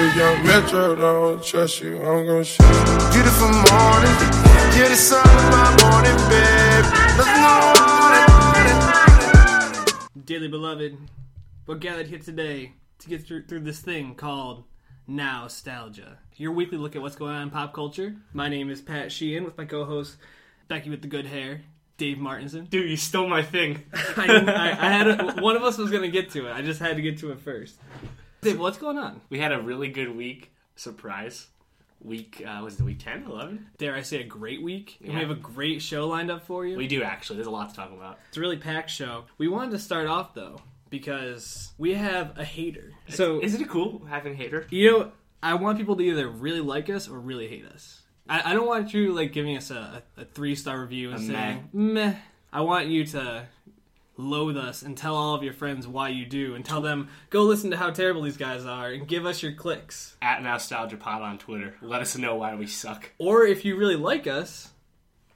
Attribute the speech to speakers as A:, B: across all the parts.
A: If young Metro don't trust you, I'm gonna shoot you.
B: Beautiful morning, you're the sun of my morning, babe. Nothing more than
C: Dearly beloved, we're gathered here today to get through, through this thing called nostalgia. Your weekly look at what's going on in pop culture. My name is Pat Sheehan with my co-host Becky with the good hair, Dave Martinson.
D: Dude, you stole my thing.
C: I, I, I had a, one of us was gonna get to it. I just had to get to it first. Dave, what's going on?
D: We had a really good week. Surprise. Week, uh, was it week 10, 11?
C: Dare I say a great week? And
D: Yeah.
C: we have a great show lined up for you.
D: We do actually. There's a lot to talk about.
C: It's a really packed show. We wanted to start off though because we have a hater. So
D: Isn't it cool having a hater?
C: You know, I want people to either really like us or really hate us. I, I don't want you like giving us a, a three star review and
D: A
C: saying meh. I want you to loathe us and tell all of your friends why you do and tell them go listen to how terrible these guys are and give us your clicks.
D: At Nostalgia Pod on Twitter. Let us know why we suck.
C: Or if you really like us,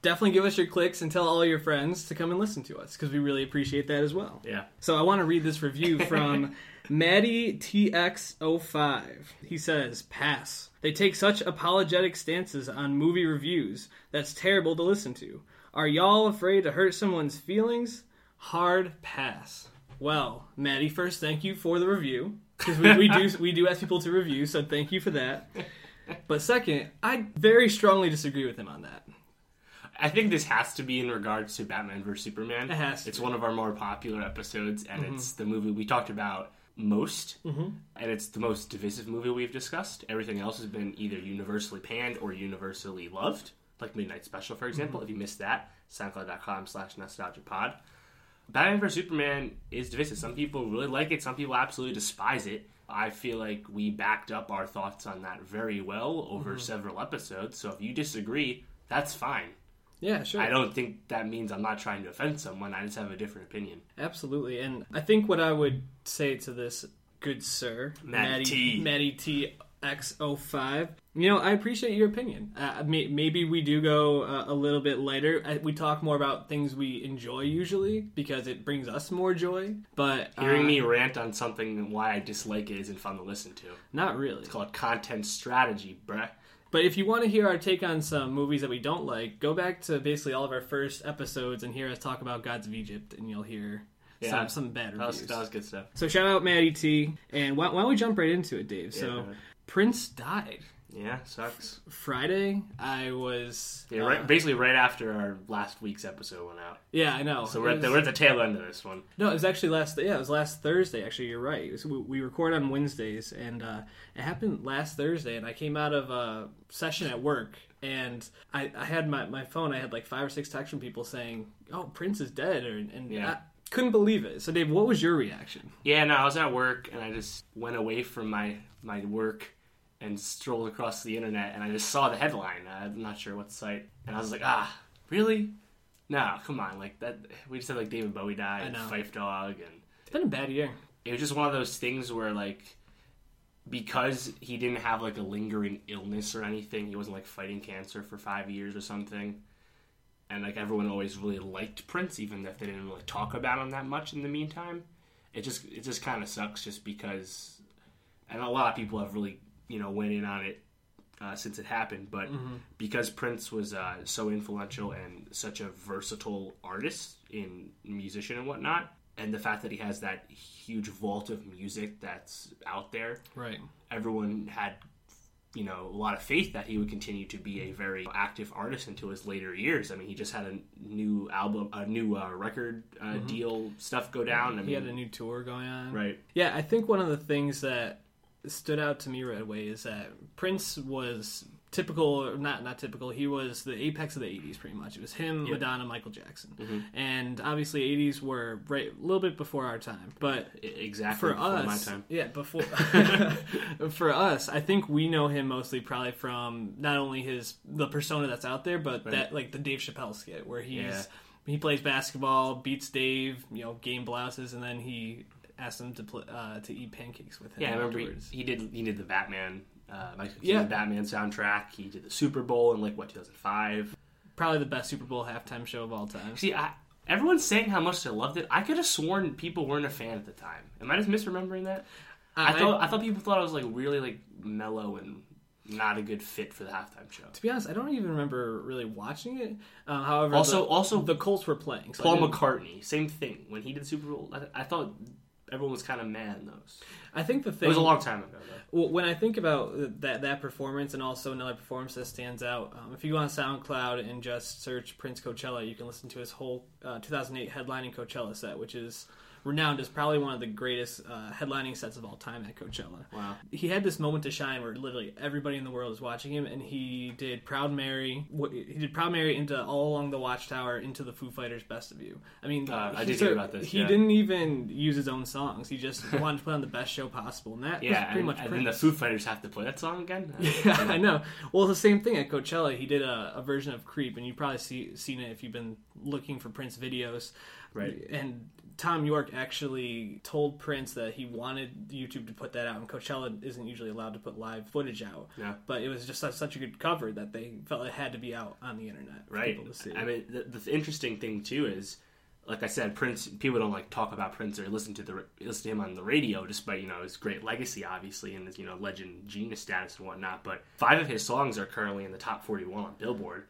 C: definitely give us your clicks and tell all your friends to come and listen to us because we really appreciate that as well.
D: Yeah.
C: So I want to read this review from Maddie TX05. He says, "Pass. They take such apologetic stances on movie reviews. That's terrible to listen to. Are y'all afraid to hurt someone's feelings? Hard pass." Well, Maddie, first thank you for the review because we, we do we do ask people to review, so thank you for that. But second, I very strongly disagree with him on that.
D: I think this has to be in regards to Batman vs Superman.
C: It has to
D: It's
C: be.
D: one of our more popular episodes, and it's the movie we talked about most, mm-hmm. and it's the most divisive movie we've discussed. Everything else has been either universally panned or universally loved, like Midnight Special, for example. If you missed that, soundcloud.com slash nostalgiapod. Batman vs Superman is divisive. Some people really like it, some people absolutely despise it. I feel like we backed up our thoughts on that very well over mm-hmm. several episodes, so if you disagree, that's fine.
C: Yeah, sure.
D: I don't think that means I'm not trying to offend someone. I just have a different opinion.
C: Absolutely, and I think what I would say to this good sir,
D: Matty T.
C: Matty T X05, you know, I appreciate your opinion. Uh, may, maybe we do go uh, a little bit lighter. I, we talk more about things we enjoy usually because it brings us more joy. But
D: Hearing
C: uh,
D: me rant on something and why I dislike it isn't fun to listen to.
C: not really.
D: It's called content strategy, bruh.
C: But if you want to hear our take on some movies that we don't like, go back to basically all of our first episodes and hear us talk about Gods of Egypt, and you'll hear
D: Yeah.
C: some, some bad
D: That was, that was good stuff.
C: So shout out Maddie T. And why, why don't we jump right into it, Dave? So. Prince died
D: Yeah, sucks.
C: Friday. I was
D: Yeah,
C: uh,
D: right, basically right after our last week's episode went out.
C: yeah, I know.
D: So we're
C: It
D: at, the, we're at the tail end of this one.
C: no, it was actually last. Yeah, it was last Thursday. Actually, you're right. It was- we, we record on Wednesdays, and uh, it happened last Thursday. And I came out of a session at work, and I, I had my, my phone. I had like five or six texts from people saying, "Oh, Prince is dead," or, and
D: Yeah.
C: I couldn't believe it. So, Dave, what was your reaction?
D: Yeah, no, I was at work and I just went away from my, my work and strolled across the internet and I just saw the headline. I'm not sure what site. And I was like, ah, really? No, come on. Like that, we just had like David Bowie died,
C: I
D: and. Phife Dawg, and
C: It's been a bad year.
D: it was just one of those things where like because he didn't have like a lingering illness or anything he wasn't like fighting cancer for five years or something and like everyone always really liked prince even if they didn't really talk about him that much in the meantime it just it just kind of sucks just because and a lot of people have really you know went in on it uh, since it happened but because prince was uh, so influential and such a versatile artist in musician and whatnot and the fact that he has that huge vault of music that's out there
C: Right.
D: everyone had you know a lot of faith that he would continue to be a very active artist into his later years. I mean he just had a new album a new uh, record uh, deal stuff go down. I
C: He had a new tour going on.
D: right.
C: Yeah, I think one of the things that stood out to me right away is that Prince was typical, or not not typical. He was the apex of the '80s, pretty much. It was him, Madonna, Michael Jackson,
D: Mm-hmm.
C: and obviously '80s were right a little bit before our time. But
D: exactly
C: for us,
D: my time
C: yeah, before for us, I think we know him mostly probably from not only his the persona that's out there, but that like the Dave Chappelle skit where he's
D: Yeah.
C: he plays basketball, beats Dave, you know, game blouses, and then he asks him to play, uh, to eat pancakes with him.
D: yeah i remember he, he did he did the batman uh, Michael Keaton
C: Yeah.
D: Batman soundtrack. He did the Super Bowl in like what 2005.
C: Probably the best Super Bowl halftime show of all time.
D: See, I, everyone's saying how much they loved it. I could have sworn people weren't a fan at the time. Am I just misremembering that? I, thought I thought people thought it was like really like mellow and not a good fit for the halftime show.
C: to be honest, I don't even remember really watching it. Um, however,
D: Also-
C: the,
D: also-
C: the Colts were playing. So
D: Paul McCartney, same thing. When he did Super Bowl, I, I thought everyone was kind of mad in those.
C: I think the
D: It
C: thing
D: was a long time ago though.
C: Well, when I think about that that performance and also another performance that stands out, um, if you go on SoundCloud and just search Prince Coachella, you can listen to his whole uh, 2008 headlining Coachella set, which is renowned as probably one of the greatest uh, headlining sets of all time at Coachella.
D: Wow.
C: He had this moment to shine where literally everybody in the world is watching him, and he did Proud Mary. He did Proud Mary into All Along the Watchtower into the Foo Fighters' Best of You. I mean,
D: Uh, I
C: he
D: did hear about this,
C: He
D: yeah.
C: didn't even use his own songs. He just wanted to put on the best show possible, and that was
D: Yeah,
C: pretty
D: and,
C: much
D: and
C: Prince.
D: then the Foo Fighters have to play that song again.
C: Yeah, I know. Well, the same thing at Coachella. He did a, a version of Creep, and you've probably see, seen it if you've been looking for Prince videos.
D: Right.
C: And Thom Yorke actually told Prince that he wanted YouTube to put that out, and Coachella isn't usually allowed to put live footage out.
D: Yeah.
C: But it was just such, such a good cover that they felt it had to be out on the internet for
D: right.
C: people to see.
D: I mean, the, the interesting thing too is, like I said, Prince. People don't like talk about Prince or listen to the listen to him on the radio, despite you know his great legacy, obviously, and his you know legend genius status and whatnot. But five of his songs are currently in the top forty-one on Billboard,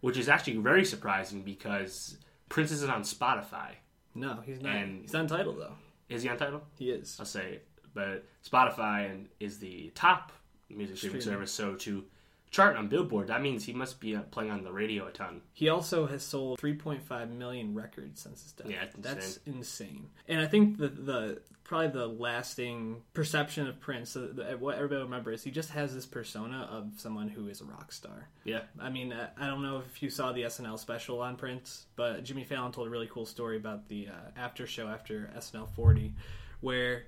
D: which is actually very surprising because Prince isn't on Spotify.
C: No, he's not.
D: and-
C: he's not entitled though.
D: Is he on Tidal?
C: He is.
D: I'll say, but Spotify and is the top music streaming
C: Streaming.
D: service. So to chart on Billboard, that means he must be uh, playing on the radio a ton.
C: He also has sold 3.5 million records since his death.
D: Yeah, that's
C: that's insane. And I think the the probably the lasting perception of Prince, uh, the, what everybody will remember is he just has this persona of someone who is a rock star.
D: Yeah,
C: I mean, uh, I don't know if you saw the SNL special on Prince, but Jimmy Fallon told a really cool story about the uh, after show after SNL 40, where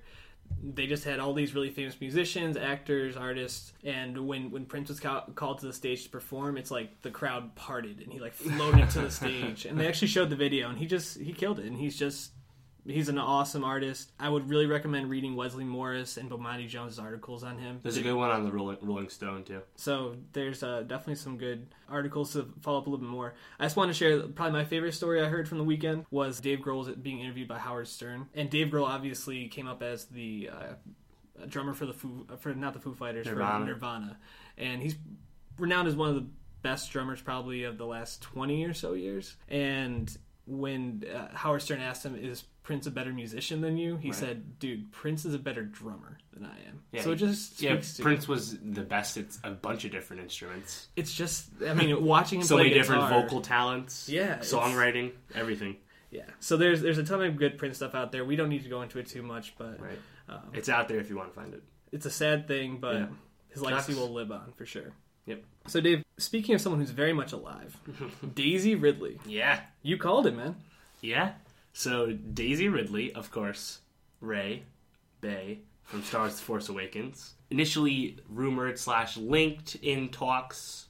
C: they just had all these really famous musicians, actors, artists, and when when Prince was ca- called to the stage to perform, it's like the crowd parted and he like floated to the stage, and they actually showed the video, and he just he killed it, and he's just. He's an awesome artist. I would really recommend reading Wesley Morris and Bomani Jones' articles on him.
D: there's a good one on the Rolling, Rolling Stone too.
C: So there's uh, definitely some good articles to follow up a little bit more. I just want to share probably my favorite story I heard from the weekend was Dave Grohl being interviewed by Howard Stern, and Dave Grohl obviously came up as the uh, drummer for the Foo, for not the Foo Fighters
D: Nirvana.
C: for Nirvana, and he's renowned as one of the best drummers probably of the last twenty or so years. And when uh, Howard Stern asked him, "Is Prince a better musician than you?" He
D: Right.
C: said, "Dude, Prince is a better drummer than I am."
D: Yeah,
C: so it just
D: Yeah,
C: to
D: Prince was the best at a bunch of different instruments.
C: it's just I mean watching him
D: So
C: play
D: many different vocal talents.
C: Yeah,
D: songwriting, everything.
C: Yeah. So there's there's a ton of good Prince stuff out there. We don't need to go into it too much, but
D: Right.
C: um,
D: It's out there if you want to find it.
C: it's a sad thing, but
D: Yeah.
C: his legacy
D: Sucks.
C: will live on for sure.
D: Yep.
C: So Dave, speaking of someone who's very much alive, Daisy Ridley,
D: Yeah.
C: you called it, man.
D: Yeah. So Daisy Ridley, of course, Rey, Bay from Star Wars: The Force Awakens. Initially rumored slash linked in talks.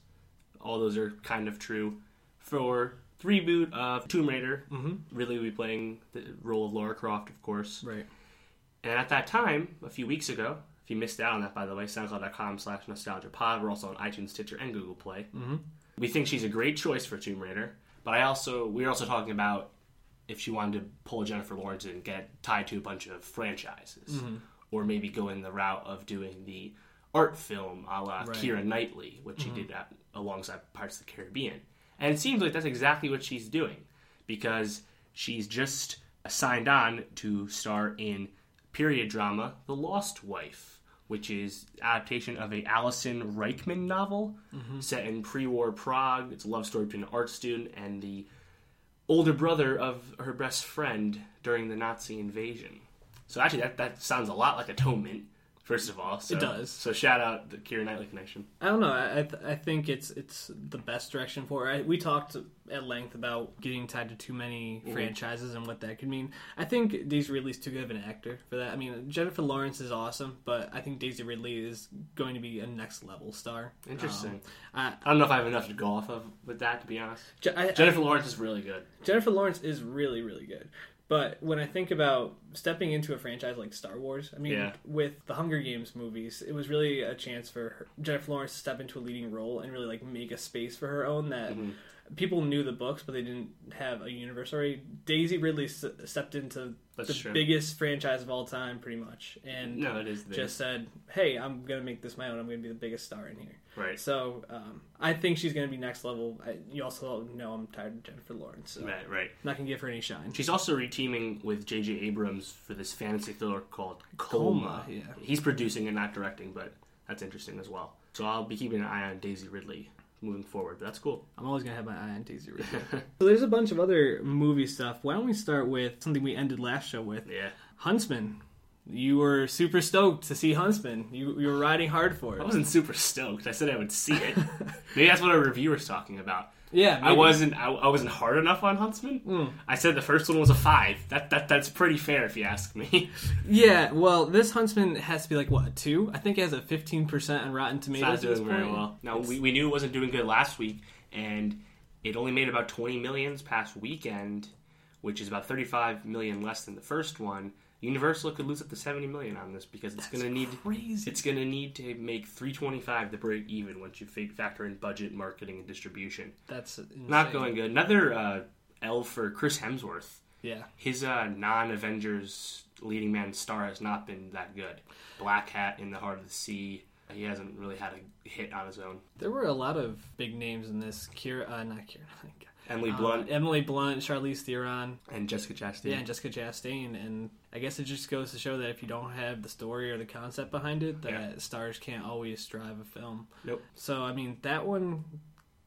D: All those are kind of true for the reboot of Tomb Raider. Mm-hmm. Ridley will be playing the role of Lara Croft, of course.
C: Right.
D: And at that time, a few weeks ago, if you missed out on that, by the way, SoundCloud.com slash nostalgia pod. We're also on iTunes, Stitcher, and Google Play. Mm-hmm. We think she's a great choice for Tomb Raider, but I also we're also talking about if she wanted to pull Jennifer Lawrence and get tied to a bunch of franchises, mm-hmm. or maybe go in the route of doing the art film a la
C: Right.
D: Keira Knightley, which she mm-hmm. did at, alongside Pirates of the Caribbean. And it seems like that's exactly what she's doing because she's just signed on to star in period drama The Lost Wife, which is adaptation of a Alyson Richman novel mm-hmm. set in pre-war Prague. It's a love story between an art student and the older brother of her best friend during the Nazi invasion. So actually, that, that sounds a lot like Atonement. First of all, so,
C: It does.
D: So shout out the Keira Knightley connection.
C: I don't know. I I, th- I think it's it's the best direction for. It. I, we talked at length about getting tied to too many
D: Mm-hmm.
C: franchises and what that could mean. I think Daisy Ridley's too good of an actor for that. I mean, Jennifer Lawrence is awesome, but I think Daisy Ridley is going to be a next level star.
D: Interesting.
C: Um,
D: I don't know if I have enough to go off of with that, to be honest.
C: Je- I- I-
D: Jennifer Lawrence is really good.
C: Jennifer Lawrence is really, really good. But when I think about stepping into a franchise like Star Wars, I mean,
D: Yeah.
C: with the Hunger Games movies, it was really a chance for her, Jennifer Lawrence to step into a leading role and really like make a space for her own that
D: Mm-hmm.
C: People knew the books, but they didn't have a universe already. Daisy Ridley s- stepped into
D: That's
C: the
D: true.
C: biggest franchise of all time, pretty much, and
D: No, it is the-
C: just said, "Hey, I'm gonna make this my own. I'm gonna be the biggest star in here."
D: Right.
C: So um, I think she's gonna be next level. I, you also know I'm tired of Jennifer Lawrence, so
D: Right, right.
C: not gonna give her any shine.
D: She's also reteaming with J.J. Abrams for this fantasy thriller called Coma.
C: Coma, yeah.
D: He's producing and not directing, but that's interesting as well. So I'll be keeping an eye on Daisy Ridley moving forward. But that's cool.
C: I'm always gonna have my eye on Daisy Ridley. so there's a bunch of other movie stuff. Why don't we start with something we ended last show with?
D: Yeah.
C: Huntsman. You were super stoked to see Huntsman. You you were riding hard for it.
D: I wasn't super stoked. I said I would see it. Maybe that's what our reviewer's talking about.
C: yeah,
D: I wasn't. I, I wasn't hard enough on Huntsman. Hmm. I said the first one was a five. That that that's pretty fair if you ask me.
C: Yeah, well, this Huntsman has to be like what a two? I think it has a 15 percent on Rotten
D: It's not
C: Tomatoes. at this
D: doing very
C: point.
D: well. Now we, we knew it wasn't doing good last week, and it only made about twenty millions past weekend, which is about thirty-five million less than the first one. Universal could lose up to seventy million on this because it's going to need
C: crazy.
D: it's going to need to make three twenty-five to break even once you factor in budget, marketing, and distribution.
C: That's insane.
D: Not going good. Another uh, L for Chris Hemsworth.
C: Yeah,
D: His uh, non-Avengers leading man star has not been that good. Black Hat in the Heart of the Sea. He hasn't really had a hit on his own.
C: there were a lot of big names in this. Keira, uh, not Keira.
D: Emily
C: Uh,
D: Blunt
C: Emily Blunt, Charlize Theron,
D: and Jessica Chastain.
C: yeah, and Jessica Chastain, and I guess it just goes to show that if you don't have the story or the concept behind it, that
D: Yeah.
C: stars can't always drive a film.
D: Nope.
C: So I mean, that one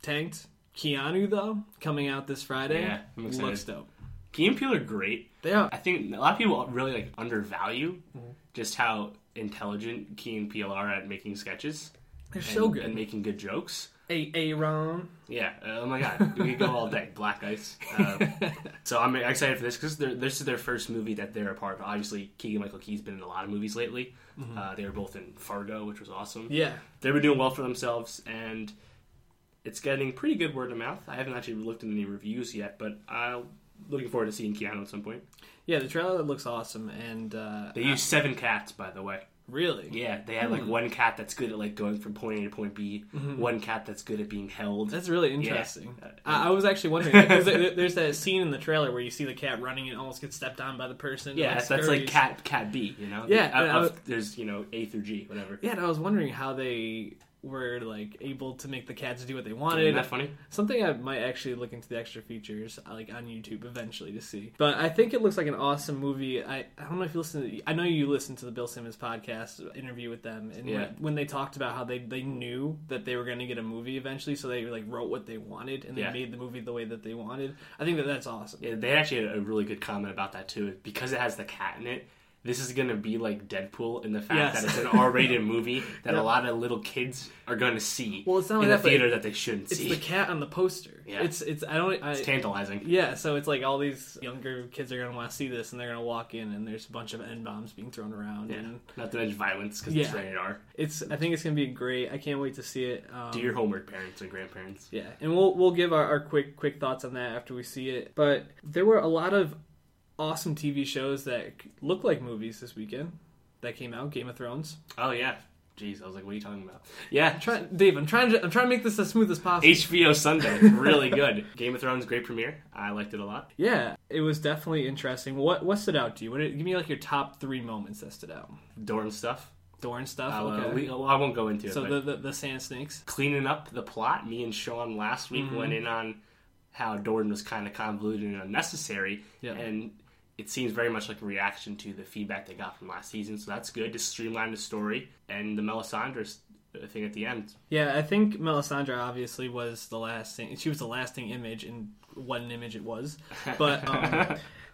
C: tanked. Keanu though, coming out this Friday,
D: Yeah, I'm excited.
C: looks dope.
D: Key and Peele are great.
C: They are.
D: I think a lot of people really like undervalue
C: Mm-hmm.
D: just how intelligent Key and Peele are at making sketches.
C: They're
D: and,
C: so good.
D: and making good jokes.
C: A Aaron.
D: Yeah. Oh my god, we could go all day. Black Ice. Uh, so I'm excited for this because this is their first movie that they're a part of. Obviously, Keegan Michael Key's been in a lot of movies lately. Uh, they were both in Fargo, which was awesome.
C: Mm-hmm. Yeah.
D: They've been doing well for themselves, and it's getting pretty good word of mouth. I haven't actually looked at any reviews yet, but I'm looking forward to seeing Keanu at some point.
C: Yeah, the trailer looks awesome, and uh,
D: They use seven cats, by the way.
C: Really,
D: Yeah, they have like one cat that's good at like going from point A to point B, one cat that's good at being held.
C: that's really interesting.
D: Uh,
C: I, I was actually wondering because there's that scene in the trailer where you see the cat running and almost gets stepped on by the person.
D: yeah, that's, that's like cat cat B, you know.
C: Yeah,
D: Uh,
C: and I
D: of-
C: was-
D: there's you know A through G, whatever.
C: Yeah, and I was wondering how they were like able to make the cats do what they
D: Isn't
C: wanted.
D: that funny?
C: Something I might actually look into the extra features uh, like on YouTube eventually to see. But I think it looks like an awesome movie. I, I don't know if you listen. To, I know you listened to the Bill Simmons podcast uh, interview with them, and
D: Yeah.
C: when, when they talked about how they they knew that they were going to get a movie eventually, so they like wrote what they wanted and they
D: Yeah.
C: made the movie the way that they wanted. I think that that's awesome.
D: Yeah, they actually had a really good comment about that too. Because it has the cat in it, this is gonna be like Deadpool in the fact
C: Yes.
D: that it's an R-rated movie that
C: Yeah.
D: a lot of little kids are gonna see.
C: Well, it's not
D: in
C: only
D: the
C: that,
D: theater that they shouldn't
C: It's
D: see.
C: It's the cat on the poster.
D: Yeah.
C: It's it's I don't I,
D: It's tantalizing.
C: Yeah, so it's like all these younger kids are gonna want to see this, and they're gonna walk in, and there's a bunch of n bombs being thrown around,
D: Yeah,
C: and
D: not to mention violence because
C: Yeah.
D: it's rated R.
C: it's. I think it's gonna be great. I can't wait to see it. Um,
D: Do your homework, parents and grandparents.
C: yeah, and we'll we'll give our, our quick quick thoughts on that after we see it. But there were a lot of awesome TV shows that look like movies this weekend that came out. Game of Thrones.
D: Oh yeah, jeez, I was like, what are you talking about? Yeah,
C: Try, Dave, I'm trying to I'm trying to make this as smooth as possible.
D: HBO Sunday, really good. Game of Thrones, great premiere. I liked it a lot.
C: yeah, it was definitely interesting. What what stood out to you? What did, give me like your top three moments that stood out.
D: Dorne stuff.
C: Dorne stuff.
D: Uh,
C: okay.
D: we- well, I won't go into it.
C: so the, the the sand snakes.
D: cleaning up the plot. Me and Sean last week
C: Mm-hmm.
D: went in on how Dorne was kind of convoluted and unnecessary,
C: Yeah.
D: and it seems very much like a reaction to the feedback they got from last season. So that's good to streamline the story and the Melisandre thing at the end.
C: Yeah, I think Melisandre obviously was the lasting. She was the lasting image, and what an image it was. But um,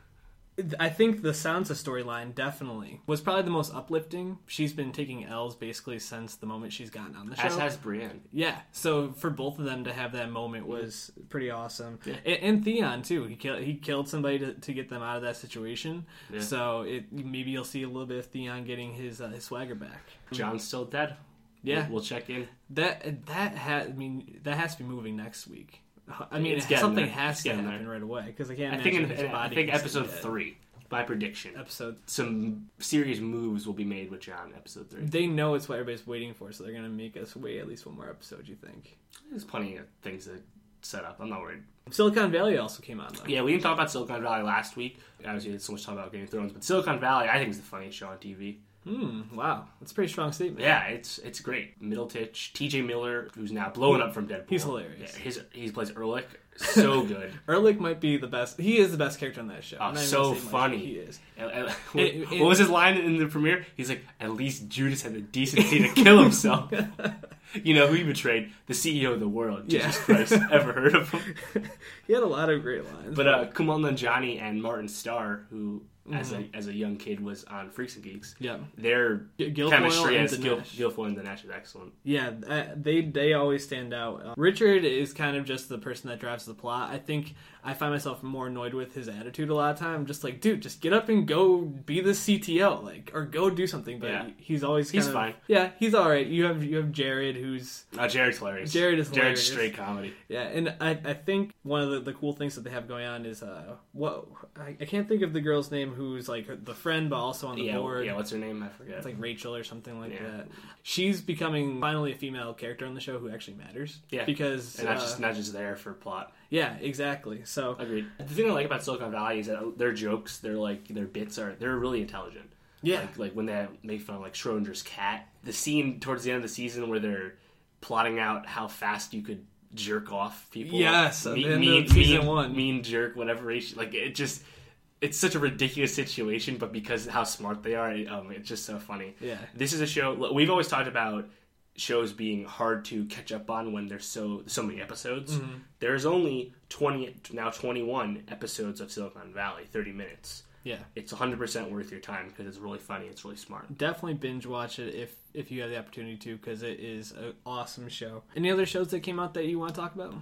C: I think the Sansa storyline definitely was probably the most uplifting. She's been taking L's basically since the moment she's gotten on the show.
D: As has Brienne.
C: Yeah, so for both of them to have that moment was pretty awesome, and, and Theon too. He killed he killed somebody to, to get them out of that situation.
D: Yeah.
C: So it maybe you'll see a little bit of Theon getting his uh, his swagger back.
D: Jon's still dead.
C: Yeah.
D: we'll, we'll check in.
C: That that ha- I mean that has to be moving next week. I mean,
D: It's getting
C: something
D: there.
C: has
D: It's
C: to happen
D: there.
C: right away because I can't.
D: I think in, I think episode three. by prediction.
C: Episode.
D: Some serious moves will be made with Jon. Episode three.
C: They know it's what everybody's waiting for, so they're gonna make us wait at least one more episode. You think?
D: There's plenty of things to set up. I'm not worried.
C: Silicon Valley also came on though.
D: Yeah, we didn't talk about Silicon Valley last week. Obviously, there's so much talk about Game of Thrones, but Silicon Valley, I think, is the funniest show on TV.
C: Hmm, wow, that's a pretty strong statement.
D: Yeah, it's it's great. Middleditch, T.J. Miller, who's now blowing up from Deadpool.
C: He's hilarious.
D: Yeah, his he plays Ehrlich, so good.
C: Ehrlich might be the best. He is the best character on that show.
D: Oh,
C: I'm not even
D: so funny.
C: He is.
D: And- and- what,
C: It- it-
D: what was his line in the premiere? He's like, "At least Judas had the decency to kill himself." you know who he betrayed? The CEO of the world. Jesus
C: Yeah.
D: Christ, ever heard of him?
C: He had a lot of great lines.
D: But uh, Kumail Nanjiani and Martin Starr, who as
C: Mm-hmm.
D: a as a young kid was on Freaks and Geeks,
C: yeah,
D: their
C: G- Gilfoyle
D: chemistry
C: and
D: as Gil. Gilfoyle and Dinesh is excellent.
C: yeah, uh, they they always stand out. Uh, Richard is kind of just the person that drives the plot. I think I find myself more annoyed with his attitude a lot of time. Just like, dude, just get up and go be the CTO, like, or go do something. But
D: Yeah.
C: he's always
D: He's
C: of-
D: fine.
C: Yeah, he's all right. You have you have Jared, who's
D: Uh, Jared's hilarious.
C: Jared is hilarious.
D: Jared's straight comedy.
C: Yeah, and I, I think one of the, the cool things that they have going on is uh what I, I can't think of the girl's name who's like the friend but also on the
D: Yeah,
C: board.
D: yeah. What's her name? I forget.
C: It's like Rachel or something like
D: Yeah.
C: that. She's becoming finally a female character on the show who actually matters.
D: Yeah.
C: because
D: and not
C: uh,
D: just not just there for plot.
C: yeah, exactly. So
D: Agreed. The thing I like about Silicon Valley is that their jokes, their like their bits are they're really intelligent.
C: yeah,
D: Like like when they make fun of like Schrodinger's cat. The scene towards the end of the season where they're plotting out how fast you could jerk off people.
C: Yes, at
D: Me-
C: the end
D: mean,
C: season
D: mean,
C: one.
D: mean jerk, whatever. Like it just. It's such a ridiculous situation, but because of how smart they are, it, um, it's just so funny.
C: Yeah.
D: this is a show. We've always talked about shows being hard to catch up on when there's so so many episodes.
C: Mm-hmm.
D: There's only twenty now twenty one episodes of Silicon Valley, thirty minutes.
C: yeah.
D: It's hundred percent worth your time because it's really funny. It's really smart.
C: Definitely binge watch it if if you have the opportunity to because it is an awesome show. Any other shows that came out that you want to talk about?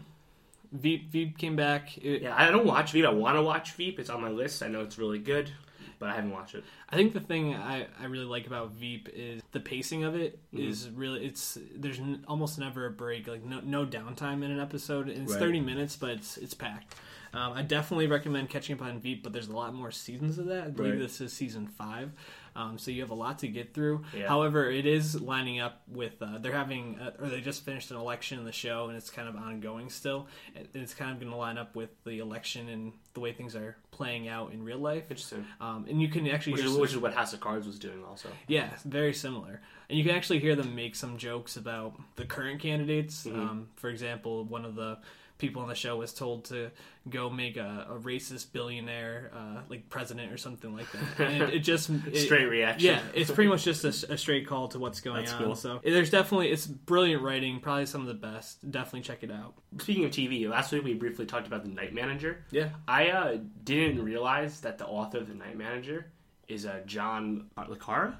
C: Veep Veep came back. It,
D: Yeah, I don't watch Veep. I want to watch Veep. It's on my list. I know it's really good, but I haven't watched it.
C: I think the thing I, I really like about Veep is the pacing of it is
D: Mm-hmm.
C: really it's there's n- almost never a break like no no downtime in an episode. It's
D: Right.
C: 30 minutes, but it's it's packed. Um, I definitely recommend catching up on Veep, but there's a lot more seasons of that. I believe
D: Right.
C: this is season five, um, so you have a lot to get through.
D: Yeah.
C: However, it is lining up with uh, they're having uh, or they just finished an election in the show, and it's kind of ongoing still. And It's kind of going to line up with the election and the way things are playing out in real life.
D: Interesting.
C: Um, and you can actually
D: Which
C: hear
D: is
C: some-
D: which is what House of Cards was doing also.
C: yeah, very similar. And you can actually hear them make some jokes about the current candidates.
D: Mm-hmm.
C: Um, for example, one of the people on the show was told to go make a, a racist billionaire uh, like president or something like that. And it, it just it-
D: Straight reaction.
C: Yeah, it's pretty much just a, a straight call to what's going
D: That's
C: on.
D: cool.
C: So there's definitely it's brilliant writing, probably some of the best. Definitely check it out.
D: Speaking of TV, last week we briefly talked about the Night Manager.
C: Yeah,
D: I uh, didn't realize that the author of the Night Manager is uh, John le Carré.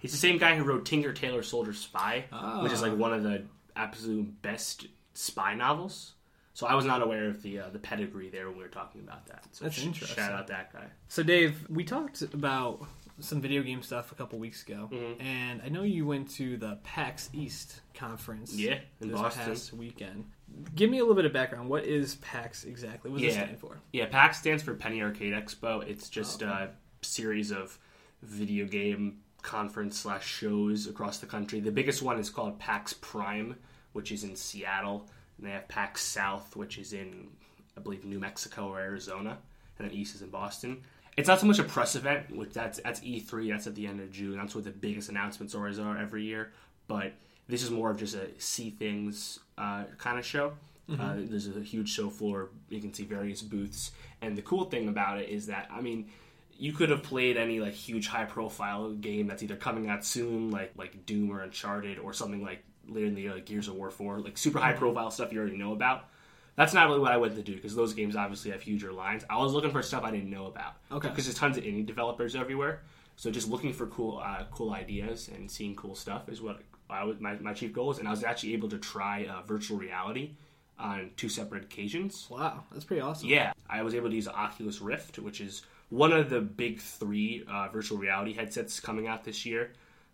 D: He's the same guy who wrote Tinker Tailor Soldier Spy, which is like one of the absolute best spy novels. So I was not aware of the uh, the pedigree there when we were talking about that. So
C: That's
D: sh-
C: interesting.
D: Shout out that guy.
C: So, Dave, we talked about some video game stuff a couple weeks ago,
D: Mm-hmm.
C: and I know you went to the PAX East conference.
D: Yeah, in
C: this
D: Boston.
C: past weekend. Give me a little bit of background. What is PAX exactly? What does it
D: Yeah.
C: stand for?
D: Yeah, PAX stands for Penny Arcade Expo. It's
C: Oh,
D: just a series of video game conference slash shows across the country. The biggest one is called PAX Prime, which is in Seattle, and they have PAX South, which is in I believe New Mexico or Arizona, and then East is in Boston. It's not so much a press event, which that's that's E3. That's at the end of June. That's where the biggest announcements always are every year. But this is more of just a see things uh, kind of show. Uh, there's a huge show floor. You can see various booths, and the cool thing about it is that I mean, you could have played any like huge high profile game that's either coming out soon, like like Doom or Uncharted, or something like later in the year, like Gears of War Four, like super high profile stuff you already know about. That's not really what I went to do because those games obviously have huger lines. I was looking for stuff I didn't know about.
C: Okay.
D: Because there's tons of indie developers everywhere. So just looking for cool, uh, cool ideas and seeing cool stuff is what I was, my, my chief goal is. And I was actually able to try uh, virtual reality on two separate occasions.
C: Wow, that's pretty awesome.
D: Yeah, I was able to use Oculus Rift, which is one of the big three uh, virtual reality headsets coming out this year.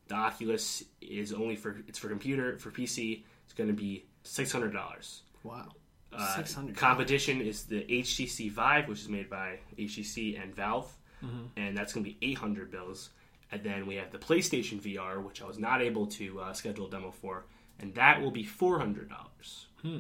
D: The Oculus is only for it's for computer for PC. It's going to be six hundred dollars.
C: Wow.
D: Uh,
C: Six hundred.
D: competition is the HTC Vive, which is made by HTC and Valve,
C: Mm-hmm.
D: and that's going to be 800 bills. And then we have the PlayStation VR, which I was not able to uh, schedule a demo for, and that will be $400.
C: Hmm.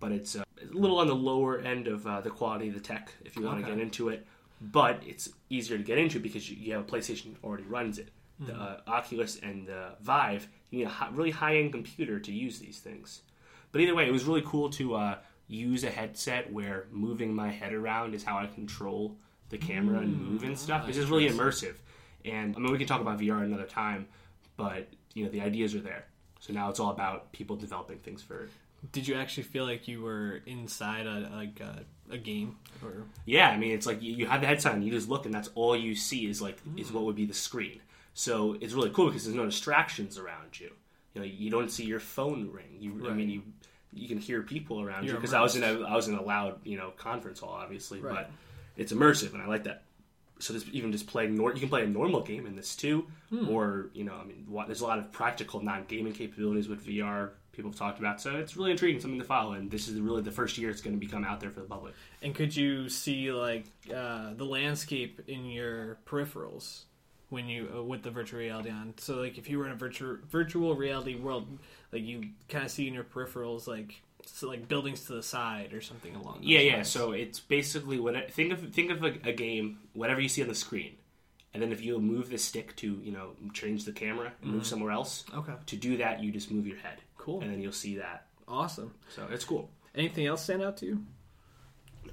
D: But it's uh, a little on the lower end of uh, the quality of the tech if you want to
C: Okay.
D: get into it, but it's easier to get into because you, you have a PlayStation already runs it. The uh, Oculus and the Vive, you need a hi- really high end computer to use these things. But either way, it was really cool to uh, use a headset where moving my head around is how I control the camera and move and stuff. It's just really immersive. And I mean, we can talk about VR another time, but you know, the ideas are there. So now it's all about people developing things for.
C: Did you actually feel like you were inside a like a, a game or
D: Yeah, I mean, it's like you, you have the headset on, you just look, and that's all you see is like is what would be the screen. So it's really cool because there's no distractions around you. You know, you don't see your phone ring. You, I mean, you you can hear people around you
C: You're
D: because I was in a I was in a loud you know conference hall, obviously,
C: Right.
D: but it's immersive, and I like that. So this, even just playing, nor- you can play a normal game in this too,
C: Hmm.
D: or you know, I mean, there's a lot of practical non-gaming capabilities with VR. People have talked about, so it's really intriguing, something to follow. And this is really the first year it's going to become out there for the public.
C: and could you see like uh, the landscape in your peripherals when you uh, with the virtual reality on? So like if you were in a virtual virtual reality world, like you kind of see in your peripherals like so like buildings to the side or something along. Those
D: Yeah, yeah. So it's basically what think of think of a, a game, whatever you see on the screen, and then if you move the stick to you know change the camera and move somewhere else,
C: Okay.
D: to do that you just move your head,
C: Cool.
D: and then you'll see that.
C: awesome.
D: So it's cool.
C: Anything else stand out to you?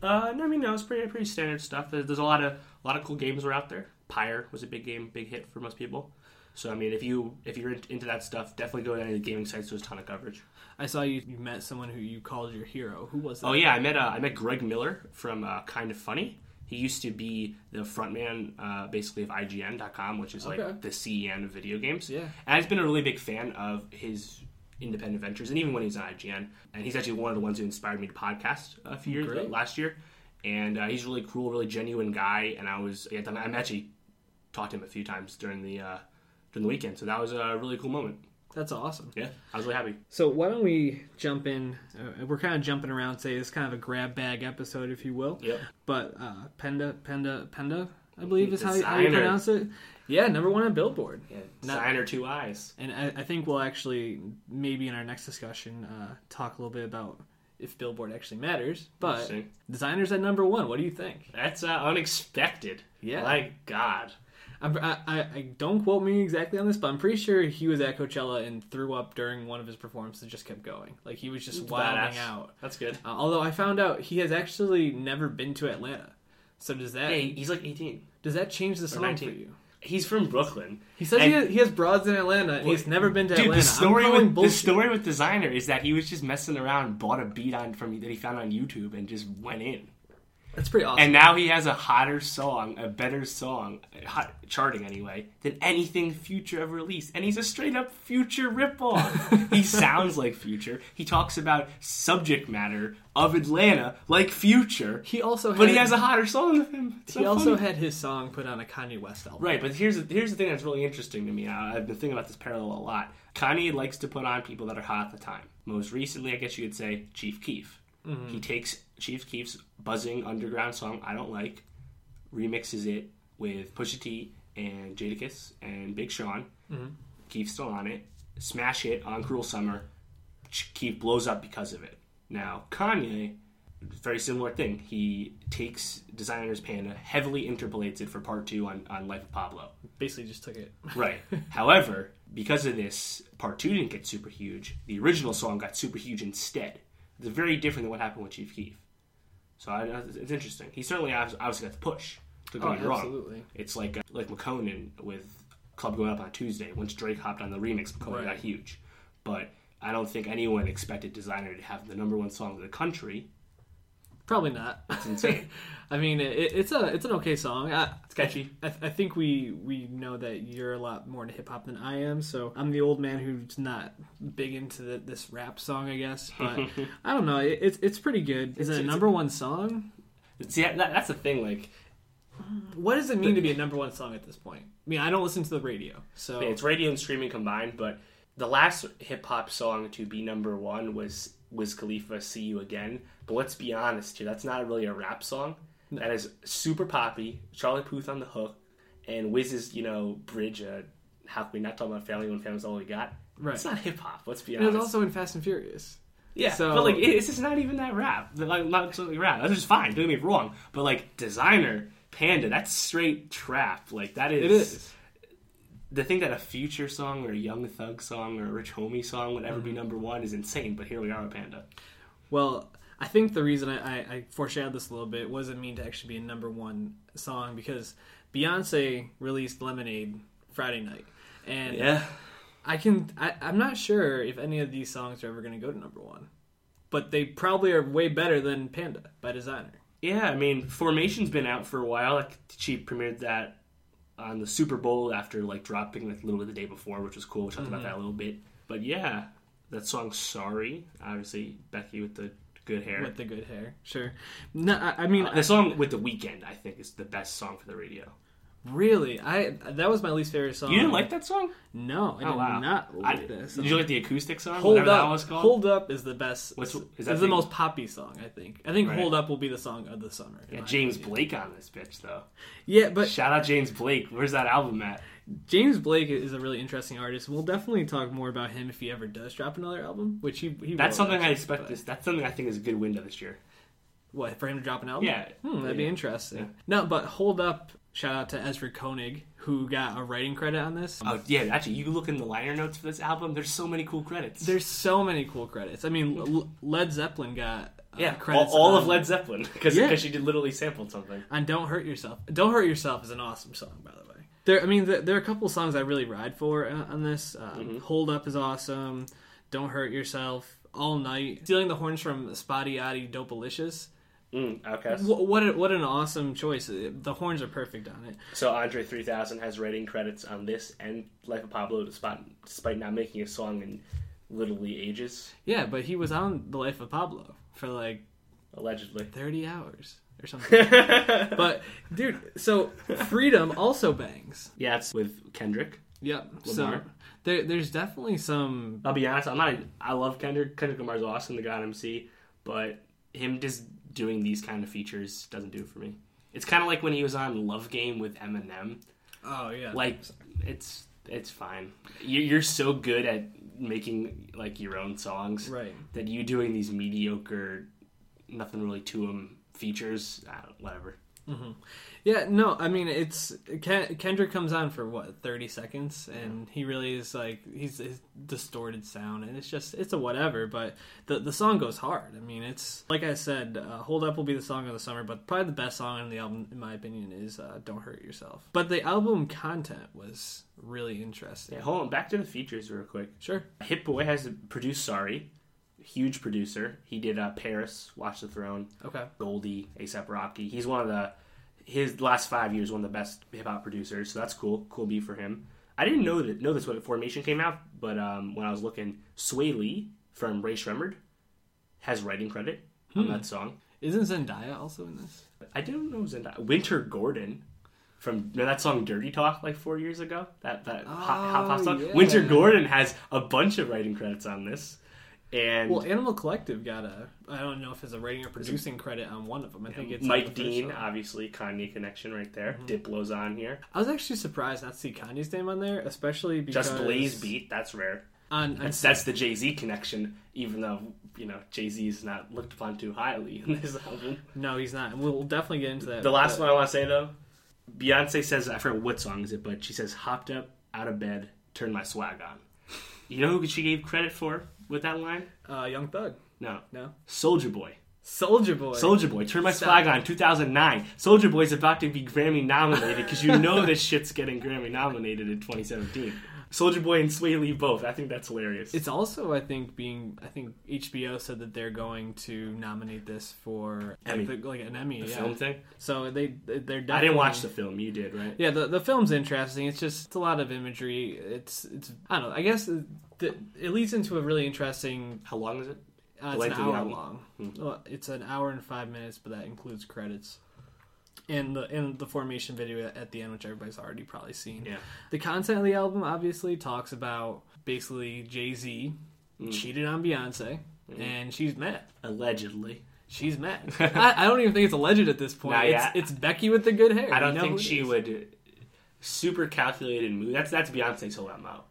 D: Uh, no, I mean, no, it's pretty pretty standard stuff. There's, there's a lot of a lot of cool games are out there. Pyre was a big game, big hit for most people. So I mean, if you if you're into that stuff, definitely go to any of the gaming sites. There's a ton of coverage.
C: I saw you, you met someone who you called your hero. Who was that?
D: Oh yeah, I met uh, I met Greg Miller from uh, Kind of Funny. He used to be the frontman, uh, basically of IGN.com, which is like the CEN of video games.
C: Yeah.
D: and I've been a really big fan of his independent ventures, and even when he's on IGN, and he's actually one of the ones who inspired me to podcast a few years
C: Great.
D: last year. And uh, he's a really cool, really genuine guy. And I was, yeah, I'm actually talked to him a few times during the uh, during the weekend, so that was a really cool moment.
C: That's awesome.
D: Yeah, I was really happy.
C: So why don't we jump in? Uh, we're kind of jumping around today. It's kind of a grab bag episode, if you will.
D: Yep.
C: But uh, Penda, Penda, Penda, I believe is how you, how you pronounce it. Yeah, number one on Billboard.
D: Yeah,
C: Not-
D: designer two eyes.
C: And I, I think we'll actually maybe in our next discussion uh, talk a little bit about if Billboard actually matters. But designers at number one. What do you think?
D: That's uh, unexpected.
C: Yeah.
D: my God.
C: I'm, I, I, I don't quote me exactly on this, but I'm pretty sure he was at Coachella and threw up during one of his performances. and Just kept going, like he was just wilding out.
D: That's good.
C: Uh, although I found out he has actually never been to Atlanta. So does that
D: Hey, he's like 18.
C: does that change the song
D: 19.
C: for you?
D: He's from Brooklyn.
C: He says he, has, he has broads in Atlanta and he's never been to
D: Dude,
C: Atlanta.
D: the story with
C: bullshit.
D: the story with Desiigner is that he was just messing around, bought a beat on from that he found on YouTube, and just went in.
C: That's pretty awesome.
D: And now he has a hotter song, a better song, hot, charting anyway, than anything Future ever released. And he's a straight up Future ripoff. he sounds like Future. He talks about subject matter of Atlanta like Future.
C: he also
D: but he has a hotter song than him. It's
C: he
D: so
C: also
D: funny.
C: had his song put on a Kanye West album.
D: Right, but here's the, here's the thing that's really interesting to me. I, I've been thinking about this parallel a lot. Kanye likes to put on people that are hot at the time. Most recently, I guess you could say Chief Keef. Mm-hmm. He takes Chief Keef's buzzing underground song "I Don't Like," remixes it with Pusha T and Jadakiss and Big Sean. Mm-hmm. Keef's still on it. Smash hit on "Cruel Summer." Keef blows up because of it. Now Kanye, very similar thing. He takes Desiigner's Panda, heavily interpolates it for part two on, on Life of Pablo.
C: Basically, just took it.
D: Right. However, because of this, part two didn't get super huge. The original song got super huge instead. It's very different than what happened with Chief Keef. So I, it's interesting. He certainly obvi- obviously got the push. Don't get
C: Oh,
D: me wrong.
C: absolutely.
D: It's like uh, like Makonnen with Club Going Up on Tuesday. Once Drake hopped on the remix, Makonnen
C: Right.
D: got huge. But I don't think anyone expected Desiigner to have the number one song in the country.
C: Probably not.
D: It's insane.
C: I mean, it, it's a it's an okay song. I,
D: It's catchy.
C: I, I think we we know that you're a lot more into hip hop than I am, so I'm the old man who's not big into the, this rap song, I guess. But I don't know. It, it's it's pretty good. Is it a
D: It's-
C: number one song?
D: See, that, that's the thing. Like,
C: What does it mean to be a number one song at this point? I mean, I don't listen to the radio, so
D: it's radio and streaming combined. But the last hip hop song to be number one was Wiz Khalifa "See You Again." But let's be honest here, that's not really a rap song. That is super poppy. Charlie Puth on the hook, and Wiz's you know bridge. Uh, how can we not talk about family when family's all we got?
C: Right.
D: It's not hip hop. Let's be
C: And it was also in Fast and Furious.
D: Yeah,
C: So-
D: but like it's just not even that rap. Like not something rap. That's just fine. Don't get me wrong. But like Desiigner panda, that's straight trap. Like that is.
C: It is.
D: The thing that a future song or a Young Thug song or a Rich Homie song would ever
C: Mm-hmm.
D: be number one is insane. But here we are with Panda.
C: Well, I think the reason I, I, I foreshadowed this a little bit wasn't mean to actually be a number one song because Beyonce released Lemonade Friday night, and
D: Yeah.
C: I can I, I'm not sure if any of these songs are ever going to go to number one, but they probably are way better than Panda by Desiigner.
D: Yeah, I mean, Formation's been out for a while. Like, she premiered that on the Super Bowl after like dropping like a little literally the day before, which was cool. We talked about that a mm-hmm. little bit. But yeah, that song "Sorry," obviously Becky with the good hair.
C: with the good hair. Sure. No, I, I mean, uh,
D: the song with the Weeknd, I think, is the best song for the radio.
C: Really, I that was my least favorite song.
D: You didn't like that song?
C: No, I did
D: Oh wow!
C: not
D: I,
C: like that.
D: did
C: song.
D: you like the acoustic song?
C: Hold up,
D: that was called.
C: Hold up is the best.
D: What's- is
C: is
D: that
C: the
D: the-
C: most poppy song? I think. I think
D: Right.
C: Hold Up will be the song of the summer.
D: yeah, James
C: opinion.
D: Blake on this bitch though.
C: Yeah, but
D: Shout out James Blake. Where's that album at?
C: James Blake is a really interesting artist. We'll definitely talk more about him if he ever does drop another album, which he. he
D: That's something I expect.
C: but-
D: This. That's something I think is a good window this year.
C: What for him to drop an album?
D: Yeah.
C: Hmm, that'd be interesting.
D: Yeah.
C: No, but hold up. Shout out to Ezra Koenig who got a writing credit on this.
D: Oh yeah, actually, you look in the liner notes for this album. There's so many cool credits.
C: There's so many cool credits. I mean, L- Led Zeppelin got uh,
D: yeah, all,
C: credits
D: all
C: on,
D: of Led Zeppelin because
C: Yeah.
D: she did literally sampled something.
C: And "Don't Hurt Yourself." "Don't Hurt Yourself" is an awesome song, by the way. There, I mean, there, there are a couple songs I really ride for uh, on this. Um,
D: Mm-hmm.
C: "Hold Up" is awesome. "Don't Hurt Yourself." "All Night." Stealing the horns from Spottie Ottie, "Dopaliscious."
D: Mm, okay.
C: What what, a, what an awesome choice! The horns are perfect on it.
D: So Andre 3000 has writing credits on this and Life of Pablo, despite despite not making a song in literally ages,
C: Yeah, but he was on The Life of Pablo for like
D: allegedly.
C: 30 hours or something. but dude, so Freedom also bangs.
D: Yeah, it's with Kendrick.
C: Yep.
D: Lamar.
C: So there, there's definitely some.
D: I'll be honest, I'm not. I love Kendrick. Kendrick Lamar's awesome, the God MC, but him just doing these kind of features doesn't do it for me. It's kind of like when he was on Love Game with Eminem.
C: Oh yeah.
D: Like, it's it's fine. You- You're so good at making like your own songs
C: right.
D: that you doing these mediocre, nothing really to them features. Don't, whatever. Mm-hmm.
C: Yeah. No. I mean, it's Ken, Kendrick comes on for what 30 seconds, and he really is like he's his distorted sound, and it's just it's a whatever. But the the song goes hard. I mean, it's like I said, uh, "Hold Up" will be the song of the summer, but probably the best song on the album, in my opinion, is uh, "Don't Hurt Yourself." But the album content was really interesting.
D: Yeah, hold on. Back to the features real quick.
C: Sure.
D: Hit Boy has produced Sorry, huge producer. He did uh, Paris, Watch the Throne,
C: Okay.
D: Goldie, ASAP Rocky. He's one of the his last five years one of the best hip hop producers. So that's cool. Cool beat for him. I didn't know that know this when Formation came out, but um, when I was looking, Swae Lee from Rae Sremmurd has writing credit on that song.
C: Isn't Zendaya also in this?
D: I didn't know Zendaya. Wynter Gordon from you know that song "Dirty Talk" like four years ago. That that hot, hot pop
C: Oh,
D: song.
C: yeah.
D: Wynter Gordon has a bunch of writing credits on this, and
C: Well, Animal Collective got a. I don't know if it's a writing or producing credit on one of them. I think it's
D: Mike Dean, obviously Kanye connection right there.
C: Mm-hmm.
D: Diplo's on here.
C: I was actually surprised not to see Kanye's name on there, especially because
D: Just Blaze beat. That's rare.
C: on, on
D: That's that's the Jay Z connection. Even though you know Jay Z is not looked upon too highly in this album.
C: no, he's not. And we'll definitely get into that.
D: The last
C: but-
D: one I want to say though, Beyonce says I forget what song is it, but she says hopped up out of bed, turned my swag on. You know who she gave credit for with that line?
C: uh, Young Thug,
D: No,
C: no,
D: Soulja Boy.
C: Soulja Boy.
D: Soulja Boy, turn my
C: Stop.
D: swag on, 2009. Soulja Boy's about to be Grammy nominated because you know this shit's getting Grammy nominated in 2017. Soulja Boy and Swae Lee both. I think that's hilarious.
C: It's also, I think, being. I think HBO said that they're going to nominate this for
D: Emmy.
C: like, the- like an Emmy.
D: the
C: yeah.
D: film thing.
C: So they they're definitely.
D: I didn't watch the film. You did, right?
C: Yeah, the the film's interesting. It's just it's a lot of imagery. It's it's I don't know. I guess it, it leads into a really interesting
D: How long is it?
C: Uh,
D: The
C: it's an
D: length of the
C: hour
D: album?
C: long.
D: Hmm.
C: Well, it's an hour and five minutes, but that includes credits. And the and the formation video at the end, which everybody's already probably seen.
D: Yeah.
C: The content of the album obviously talks about basically Jay Z
D: Hmm.
C: cheated on Beyonce, and she's mad.
D: Allegedly.
C: She's mad. I, I don't even think it's alleged at this point.
D: Nah,
C: it's,
D: yeah.
C: it's Becky with the good hair.
D: I don't
C: know
D: think she would super calculated move. That's that's Beyonce's whole MO.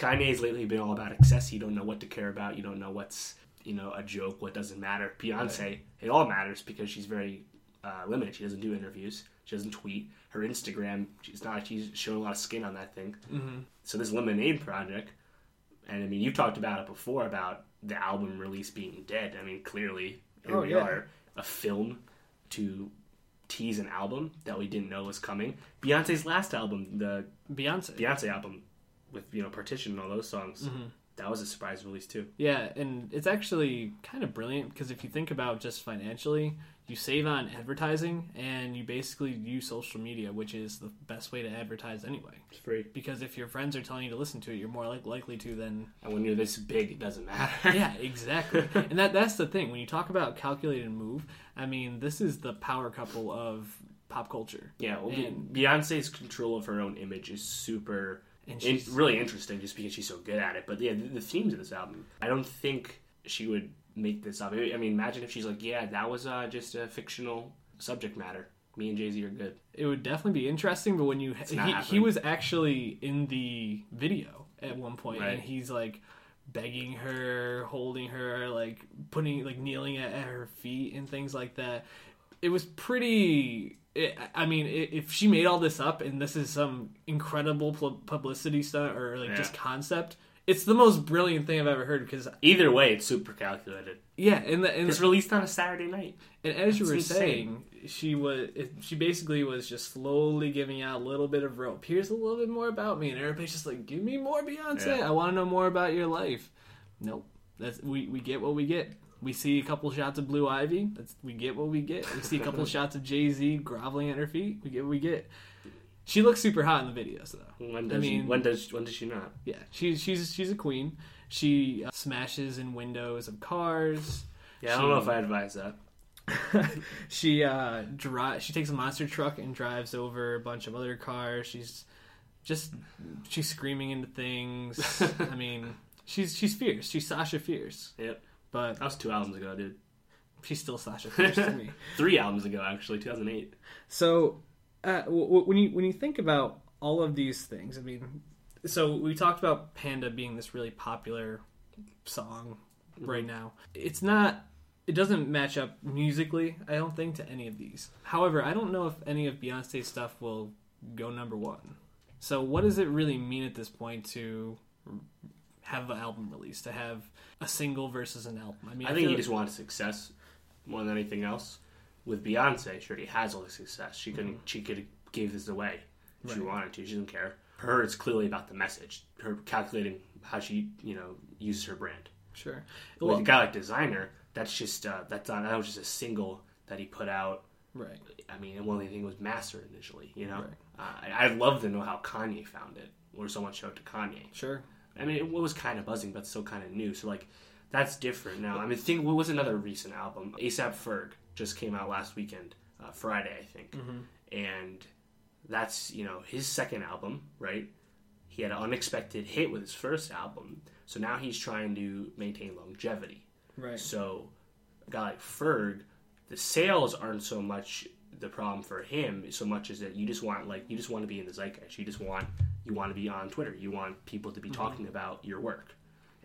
D: Kanye's lately been all about excess. You don't know what to care about. You don't know what's you know a joke. What doesn't matter? Beyonce, it all matters because she's very uh, limited. She doesn't do interviews. She doesn't tweet. Her Instagram, she's not. She's showing a lot of skin on that thing. Mm-hmm. So this Lemonade project, and I mean, you've talked about it before about the album release being dead. I mean, clearly here
C: Oh,
D: we
C: yeah.
D: are, a film to tease an album that we didn't know was coming. Beyonce's last album, the
C: Beyonce.
D: Beyonce album, with you know Partition and all those songs,
C: Mm-hmm.
D: that was a surprise release too.
C: Yeah, and it's actually kind of brilliant because if you think about just financially, you save on advertising and you basically use social media, which is the best way to advertise anyway.
D: It's free,
C: Because if your friends are telling you to listen to it, you're more like, likely to than
D: and when you're this big, it doesn't matter.
C: yeah, exactly. and that that's the thing. When you talk about calculated move, I mean, this is the power couple of pop culture.
D: Yeah, well,
C: And-
D: Beyonce's control of her own image is super,
C: And she's-
D: really interesting, just because she's so good at it. But yeah, the, the themes of this album, I don't think she would make this up. I mean, imagine if she's like, "Yeah, that was uh, just a fictional subject matter. Me and Jay Z are good."
C: It would definitely be interesting, but when you he, he was actually in the video at one point,
D: Right.
C: and he's like begging her, holding her, like putting like kneeling at, at her feet and things like that. It was pretty. It, I mean, if she made all this up and this is some incredible pu- publicity stunt or like
D: Yeah.
C: just concept, it's the most brilliant thing I've ever heard. Because
D: Either way, it's super calculated.
C: yeah, and the, and
D: It's released on a Saturday night.
C: and as you were
D: insane.
C: saying, she was it, she basically was just slowly giving out a little bit of rope. Here's a little bit more about me, and everybody's just like, "Give me more, Beyonce.
D: Yeah.
C: I want to know more about your life." Nope, that's we we get what we get. We see a couple shots of Blue Ivy. That's we get what we get. We see a couple shots of Jay Z groveling at her feet. We get what we get. She looks super hot in the videos, though.
D: When
C: I
D: does
C: mean-
D: she, when does when does she not?
C: Yeah, she's she's she's a queen. She uh, smashes in windows of cars.
D: Yeah, I don't know if I advise that.
C: she uh dri- she takes a monster truck and drives over a bunch of other cars she's just she's screaming into things i mean she's she's fierce she's sasha fierce
D: Yep,
C: but
D: that was two albums ago, dude.
C: she's still sasha fierce to me.
D: Three albums ago, actually, 2008.
C: so uh, w- w- when you when you think about all of these things i mean so we talked about panda being this really popular song right now. It's not it doesn't match up musically i don't think to any of these. However i don't know if any of beyonce's stuff will go number one. So what does it really mean at this point to have an album release to have a single versus an album i mean
D: I think he
C: like-
D: just wanted success more than anything else. With Beyonce, she already has all the success. She couldn't. She could gave this away if she
C: Mm-hmm.
D: Wanted to. She doesn't care. For her, it's clearly about the message. Her calculating how she, you know, uses her brand.
C: sure
D: With
C: well,
D: a guy like Desiigner, that's just uh, that's not, that was just a single that he put out.
C: right
D: I mean, and one the things was Master initially. You know,
C: Right.
D: uh, I- I'd love to know how Kanye found it, or someone showed it to Kanye.
C: sure
D: I mean, it was kind of buzzing, but still kind of new. So like, that's different now. I mean, think what was another recent album? ASAP Ferg just came out last weekend, uh, Friday, I think, and that's you know his second album, right? He had an unexpected hit with his first album, so now he's trying to maintain longevity.
C: right
D: So, a guy like Ferg, the sales aren't so much the problem for him, so much as that you just want like you just want to be in the zeitgeist. You just want you want to be on Twitter. You want people to be mm-hmm. talking about your work.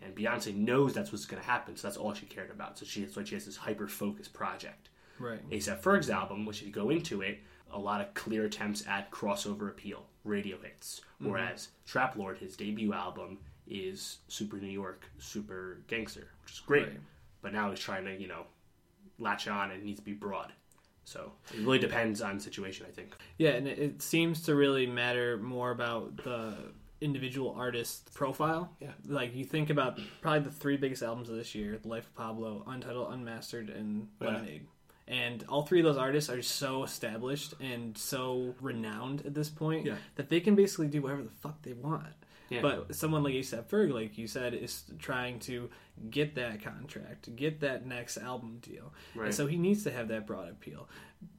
D: And Beyonce knows that's what's going to happen, so that's all she cared about. So she that's why she has this hyper focused project.
C: right
D: ASAP Ferg's album, which if you go into it, a lot of clear attempts at crossover appeal, radio hits. Mm-hmm. Whereas Trap Lord, his debut album, is super New York, super gangster, which is great.
C: Right.
D: But now he's trying to, you know, latch on and needs to be broad. So it really depends on situation, I think.
C: Yeah, and it, seems to really matter more about the individual artist profile.
D: Yeah.
C: Like you think about probably the three biggest albums of this year: The Life of Pablo, Untitled, Unmastered, and
D: Yeah.
C: Lemonade. And all three of those artists are so established and so renowned at this point
D: Yeah.
C: that they can basically do whatever the fuck they want.
D: Yeah.
C: But someone like ASAP Ferg, like you said, is trying to get that contract, get that next album deal.
D: Right.
C: And so he needs to have that broad appeal.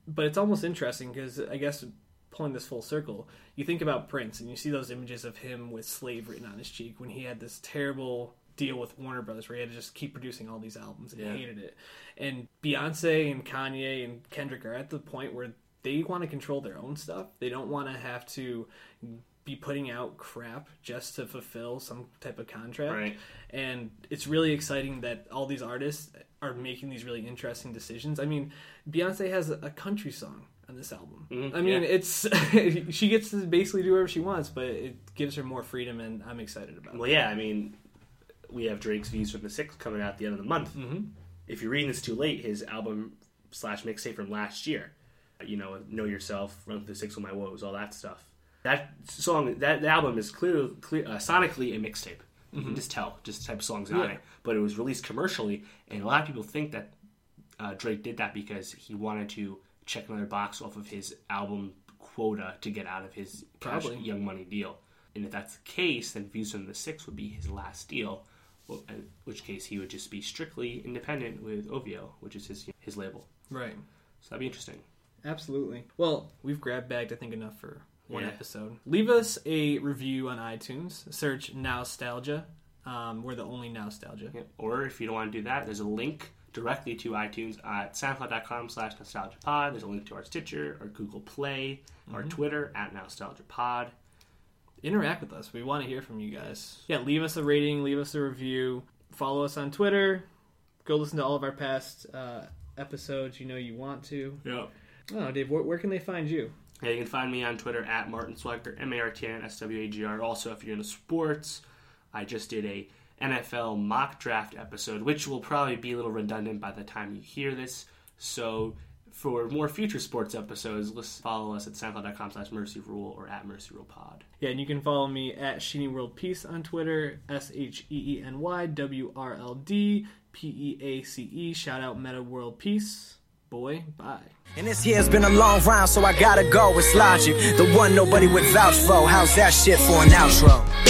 C: But it's almost interesting because I guess pulling this full circle, you think about Prince and you see those images of him with slave written on his cheek when he had this terrible deal with Warner Brothers where he had to just keep producing all these albums and
D: Yeah.
C: he hated it. And Beyonce and Kanye and Kendrick are at the point where they want to control their own stuff. They don't want to have to be putting out crap just to fulfill some type of contract.
D: Right.
C: And it's really exciting that all these artists are making these really interesting decisions. I mean, Beyonce has a country song on this album.
D: Mhm,
C: I mean,
D: yeah.
C: it's she gets to basically do whatever she wants, but it gives her more freedom, and I'm excited about it.
D: Well, yeah, I mean, we have Drake's Views from the Sixth coming out at the end of the month.
C: Mm-hmm.
D: If you're reading this too late, his album slash mixtape from last year, you know, Know Yourself, Run Through the Six of My Woes, all that stuff. That song, that album is clear, clear uh, sonically a mixtape. You can just tell, just the type of songs on
C: Yeah.
D: it. But it was released commercially, and a lot of people think that uh, Drake did that because he wanted to check another box off of his album quota to get out of his Cash
C: Probably.
D: Young Money deal. And if that's the case, then Views from the Six would be his last deal. Well, in which case he would just be strictly independent with OVO, which is his his label.
C: Right.
D: So that'd be interesting.
C: Absolutely. Well, we've grab bagged, I think, enough for one
D: Yeah.
C: episode. Leave us a review on iTunes. Search Nostalgia. Um, we're the only Nostalgia.
D: Yeah. Or if you don't want to do that, there's a link directly to iTunes at soundcloud.com slash nostalgiapod. There's a link to our Stitcher, our Google Play, our Twitter at nostalgiapod.
C: Interact with us. We want to hear from you guys. Yeah, leave us a rating, leave us a review. Follow us on Twitter. Go listen to all of our past uh, episodes. You know you want to.
D: Yeah.
C: Oh, Dave, where, where can they find you?
D: Yeah, you can find me on Twitter at Martin Swagger, M A R T N S W A G R. Also, if you're into sports, I just did a NFL mock draft episode, which will probably be a little redundant by the time you hear this. So, for more future sports episodes, let's follow us at soundcloud.com slash mercy rule or at mercy rule pod.
C: Yeah, and you can follow me at Sheeny World Peace on Twitter, S H E E N Y W R L D P E A C E. Shout out Meta World Peace. Boy, bye.
E: And this year's been a long round, so I gotta go. It's logic. The one nobody would vouch for. How's that shit for an outro?